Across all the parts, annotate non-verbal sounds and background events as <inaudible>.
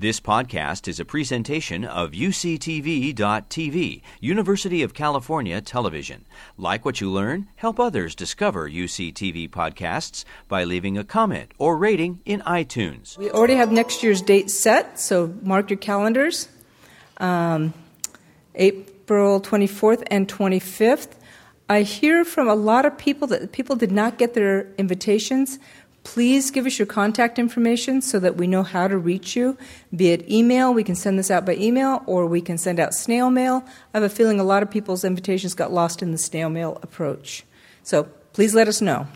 This podcast is a presentation of UCTV.tv, University of California Television. Like what you learn, help others discover UCTV podcasts by leaving a comment or rating in iTunes. We already have next year's date set, so mark your calendars. Um, April 24th and 25th. I hear from a lot of people that people did not get their invitations. Please give us your contact information so that we know how to reach you. Be it email, we can send this out by email, or we can send out snail mail. I have a feeling a lot of people's invitations got lost in the snail mail approach. So please let us know.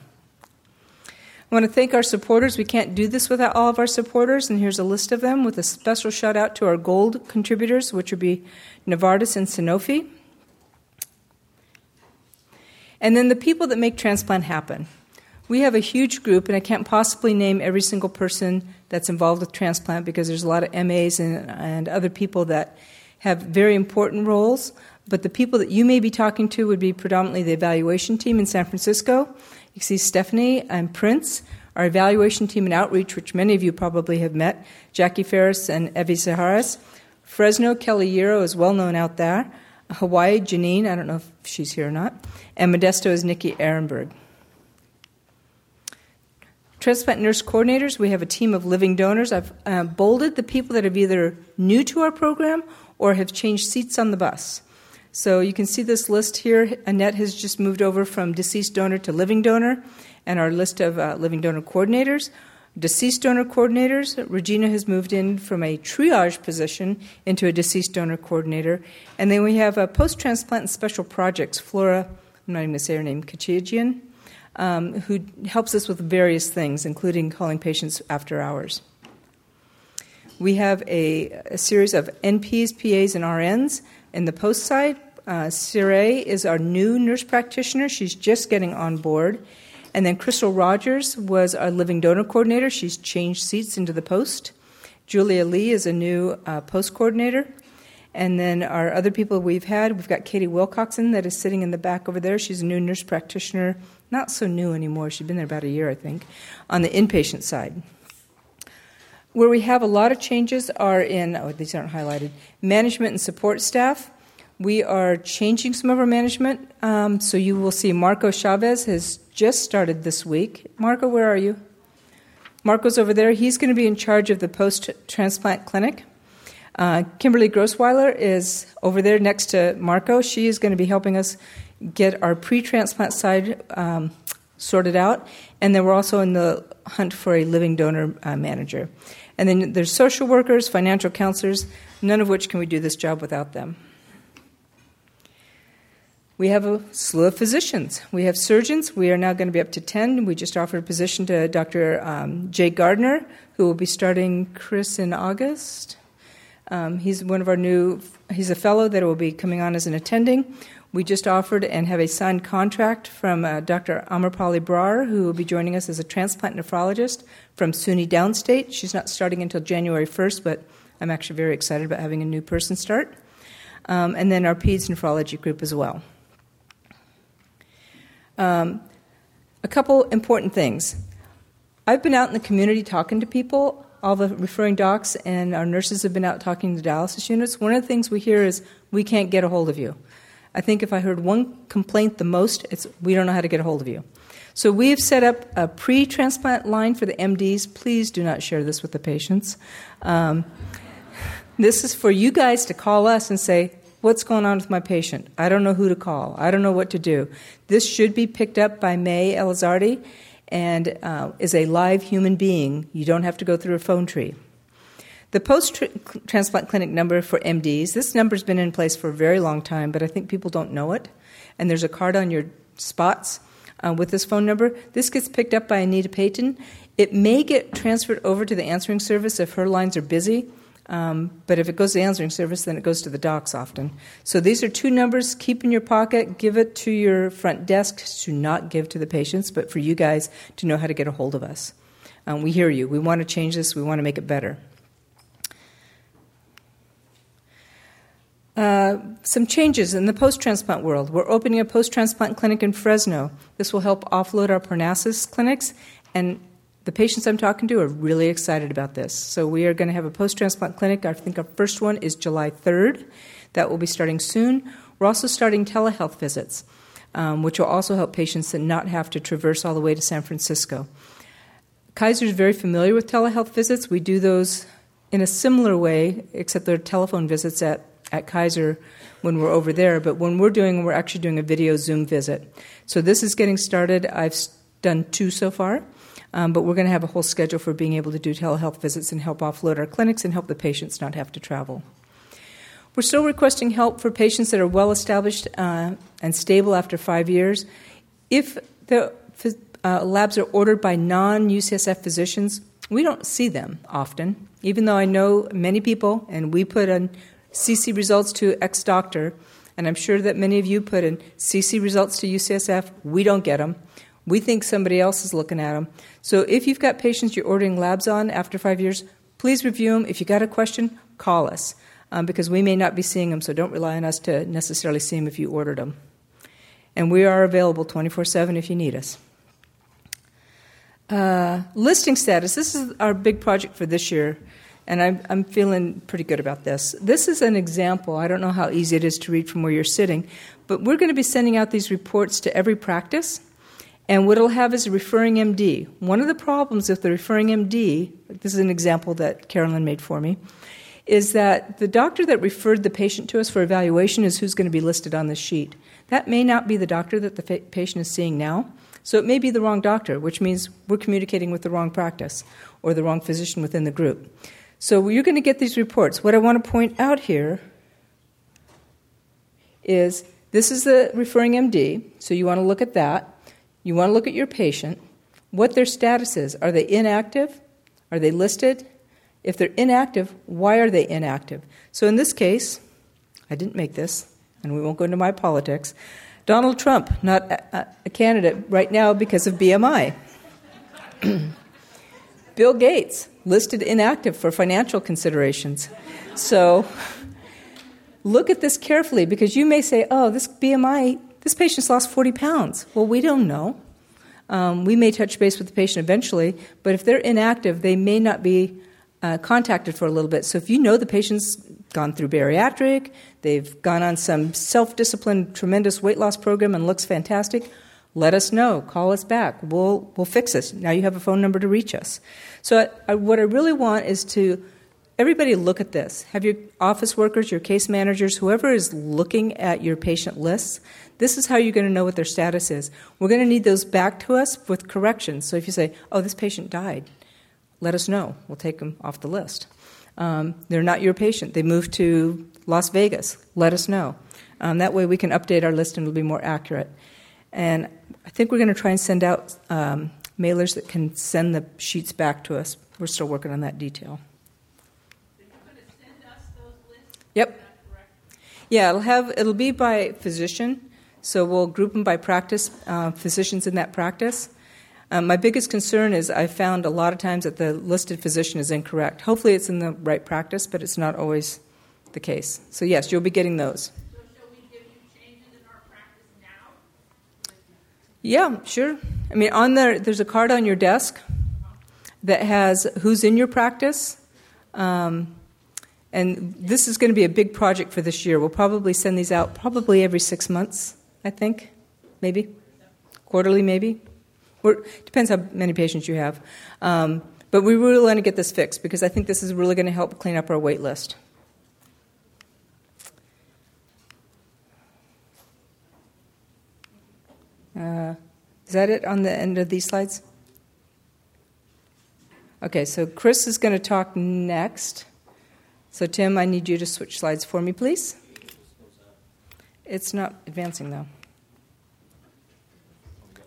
I want to thank our supporters. We can't do this without all of our supporters, and here's a list of them with a special shout out to our gold contributors, which would be Novartis and Sanofi. And then the people that make transplant happen. We have a huge group, and I can't possibly name every single person that's involved with transplant because there's a lot of MAs and, and other people that have very important roles. But the people that you may be talking to would be predominantly the evaluation team in San Francisco. You see Stephanie and Prince, our evaluation team and outreach, which many of you probably have met, Jackie Ferris and Evie Saharas. Fresno, Kelly Yero is well known out there. Hawaii, Janine, I don't know if she's here or not. And Modesto is Nikki Ehrenberg. Transplant nurse coordinators, we have a team of living donors. I've uh, bolded the people that are either new to our program or have changed seats on the bus. So you can see this list here. Annette has just moved over from deceased donor to living donor, and our list of uh, living donor coordinators. Deceased donor coordinators, Regina has moved in from a triage position into a deceased donor coordinator. And then we have a post transplant and special projects, Flora, I'm not even going to say her name, Kachijian um, who helps us with various things, including calling patients after hours. We have a, a series of NPs, PAs, and RNs in the post side. Uh, is our new nurse practitioner. She's just getting on board. And then Crystal Rogers was our living donor coordinator. She's changed seats into the post. Julia Lee is a new uh, post coordinator. And then our other people we've had, we've got Katie Wilcoxon that is sitting in the back over there. She's a new nurse practitioner, not so new anymore. She's been there about a year, I think, on the inpatient side. Where we have a lot of changes are in, oh, these aren't highlighted, management and support staff. We are changing some of our management. Um, so you will see Marco Chavez has just started this week. Marco, where are you? Marco's over there. He's going to be in charge of the post transplant clinic. Uh, Kimberly Grossweiler is over there next to Marco. She is going to be helping us get our pre transplant side um, sorted out. And then we're also in the hunt for a living donor uh, manager. And then there's social workers, financial counselors, none of which can we do this job without them. We have a slew of physicians. We have surgeons. We are now going to be up to 10. We just offered a position to Dr. Um, Jay Gardner, who will be starting Chris in August. Um, he's one of our new, he's a fellow that will be coming on as an attending. We just offered and have a signed contract from uh, Dr. Amarpali Brar, who will be joining us as a transplant nephrologist from SUNY Downstate. She's not starting until January 1st, but I'm actually very excited about having a new person start. Um, and then our PEDS nephrology group as well. Um, a couple important things. I've been out in the community talking to people all the referring docs and our nurses have been out talking to dialysis units, one of the things we hear is we can't get a hold of you. I think if I heard one complaint the most, it's we don't know how to get a hold of you. So we have set up a pre transplant line for the MDs. Please do not share this with the patients. Um, this is for you guys to call us and say, What's going on with my patient? I don't know who to call. I don't know what to do. This should be picked up by May Elizardi and uh, is a live human being. You don't have to go through a phone tree. The post transplant clinic number for MDs, this number's been in place for a very long time, but I think people don't know it. And there's a card on your spots uh, with this phone number. This gets picked up by Anita Payton. It may get transferred over to the answering service if her lines are busy. Um, but if it goes to the answering service, then it goes to the docs often. So these are two numbers. Keep in your pocket. Give it to your front desk to not give to the patients, but for you guys to know how to get a hold of us. Um, we hear you. We want to change this. We want to make it better. Uh, some changes in the post transplant world. We're opening a post transplant clinic in Fresno. This will help offload our Parnassus clinics and the patients I'm talking to are really excited about this. So we are going to have a post transplant clinic. I think our first one is July 3rd. That will be starting soon. We're also starting telehealth visits, um, which will also help patients that not have to traverse all the way to San Francisco. Kaiser is very familiar with telehealth visits. We do those in a similar way, except they're telephone visits at, at Kaiser when we're over there. But when we're doing, we're actually doing a video Zoom visit. So this is getting started. I've done two so far. Um, but we're going to have a whole schedule for being able to do telehealth visits and help offload our clinics and help the patients not have to travel. We're still requesting help for patients that are well established uh, and stable after five years. If the uh, labs are ordered by non UCSF physicians, we don't see them often, even though I know many people, and we put in CC results to ex doctor, and I'm sure that many of you put in CC results to UCSF. We don't get them. We think somebody else is looking at them. So if you've got patients you're ordering labs on after five years, please review them. If you got a question, call us um, because we may not be seeing them, so don't rely on us to necessarily see them if you ordered them. And we are available 24 7 if you need us. Uh, listing status this is our big project for this year, and I'm, I'm feeling pretty good about this. This is an example. I don't know how easy it is to read from where you're sitting, but we're going to be sending out these reports to every practice. And what it'll have is a referring MD. One of the problems with the referring MD, this is an example that Carolyn made for me, is that the doctor that referred the patient to us for evaluation is who's going to be listed on the sheet. That may not be the doctor that the fa- patient is seeing now. So it may be the wrong doctor, which means we're communicating with the wrong practice or the wrong physician within the group. So you're going to get these reports. What I want to point out here is this is the referring MD, so you want to look at that. You want to look at your patient, what their status is. Are they inactive? Are they listed? If they're inactive, why are they inactive? So in this case, I didn't make this, and we won't go into my politics. Donald Trump, not a, a candidate right now because of BMI. <clears throat> Bill Gates, listed inactive for financial considerations. So look at this carefully because you may say, oh, this BMI this patient's lost 40 pounds. Well, we don't know. Um, we may touch base with the patient eventually, but if they're inactive, they may not be uh, contacted for a little bit. So if you know the patient's gone through bariatric, they've gone on some self disciplined, tremendous weight loss program and looks fantastic, let us know. Call us back. We'll, we'll fix this. Now you have a phone number to reach us. So I, I, what I really want is to everybody look at this. Have your office workers, your case managers, whoever is looking at your patient lists, this is how you're going to know what their status is. We're going to need those back to us with corrections. So if you say, oh, this patient died, let us know. We'll take them off the list. Um, they're not your patient. They moved to Las Vegas. Let us know. Um, that way we can update our list and it'll be more accurate. And I think we're going to try and send out um, mailers that can send the sheets back to us. We're still working on that detail. Yep. Yeah, it'll have it'll be by physician. So we'll group them by practice, uh, physicians in that practice. Um, my biggest concern is I found a lot of times that the listed physician is incorrect. Hopefully, it's in the right practice, but it's not always the case. So, yes, you'll be getting those. So yeah, sure. I mean, on there, there's a card on your desk that has who's in your practice. Um, and this is going to be a big project for this year. We'll probably send these out probably every six months. I think, maybe quarterly, maybe. Or depends how many patients you have. Um, but we really want to get this fixed because I think this is really going to help clean up our wait list. Uh, is that it on the end of these slides? Okay, so Chris is going to talk next. So, Tim, I need you to switch slides for me, please. It's not advancing though.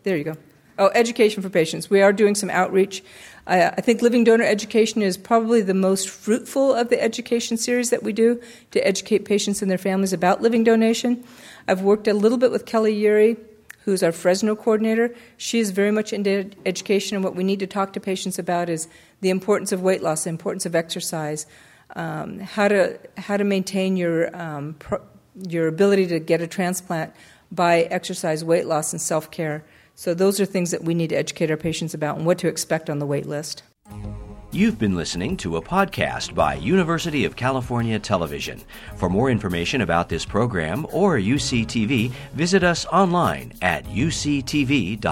There you go. Oh, education for patients. We are doing some outreach. I, I think living donor education is probably the most fruitful of the education series that we do to educate patients and their families about living donation. I've worked a little bit with Kelly Yuri, who's our Fresno coordinator. She is very much into education, and what we need to talk to patients about is the importance of weight loss, the importance of exercise, um, how to how to maintain your um, pro- your ability to get a transplant by exercise, weight loss, and self care. So, those are things that we need to educate our patients about and what to expect on the wait list. You've been listening to a podcast by University of California Television. For more information about this program or UCTV, visit us online at uctv.tv.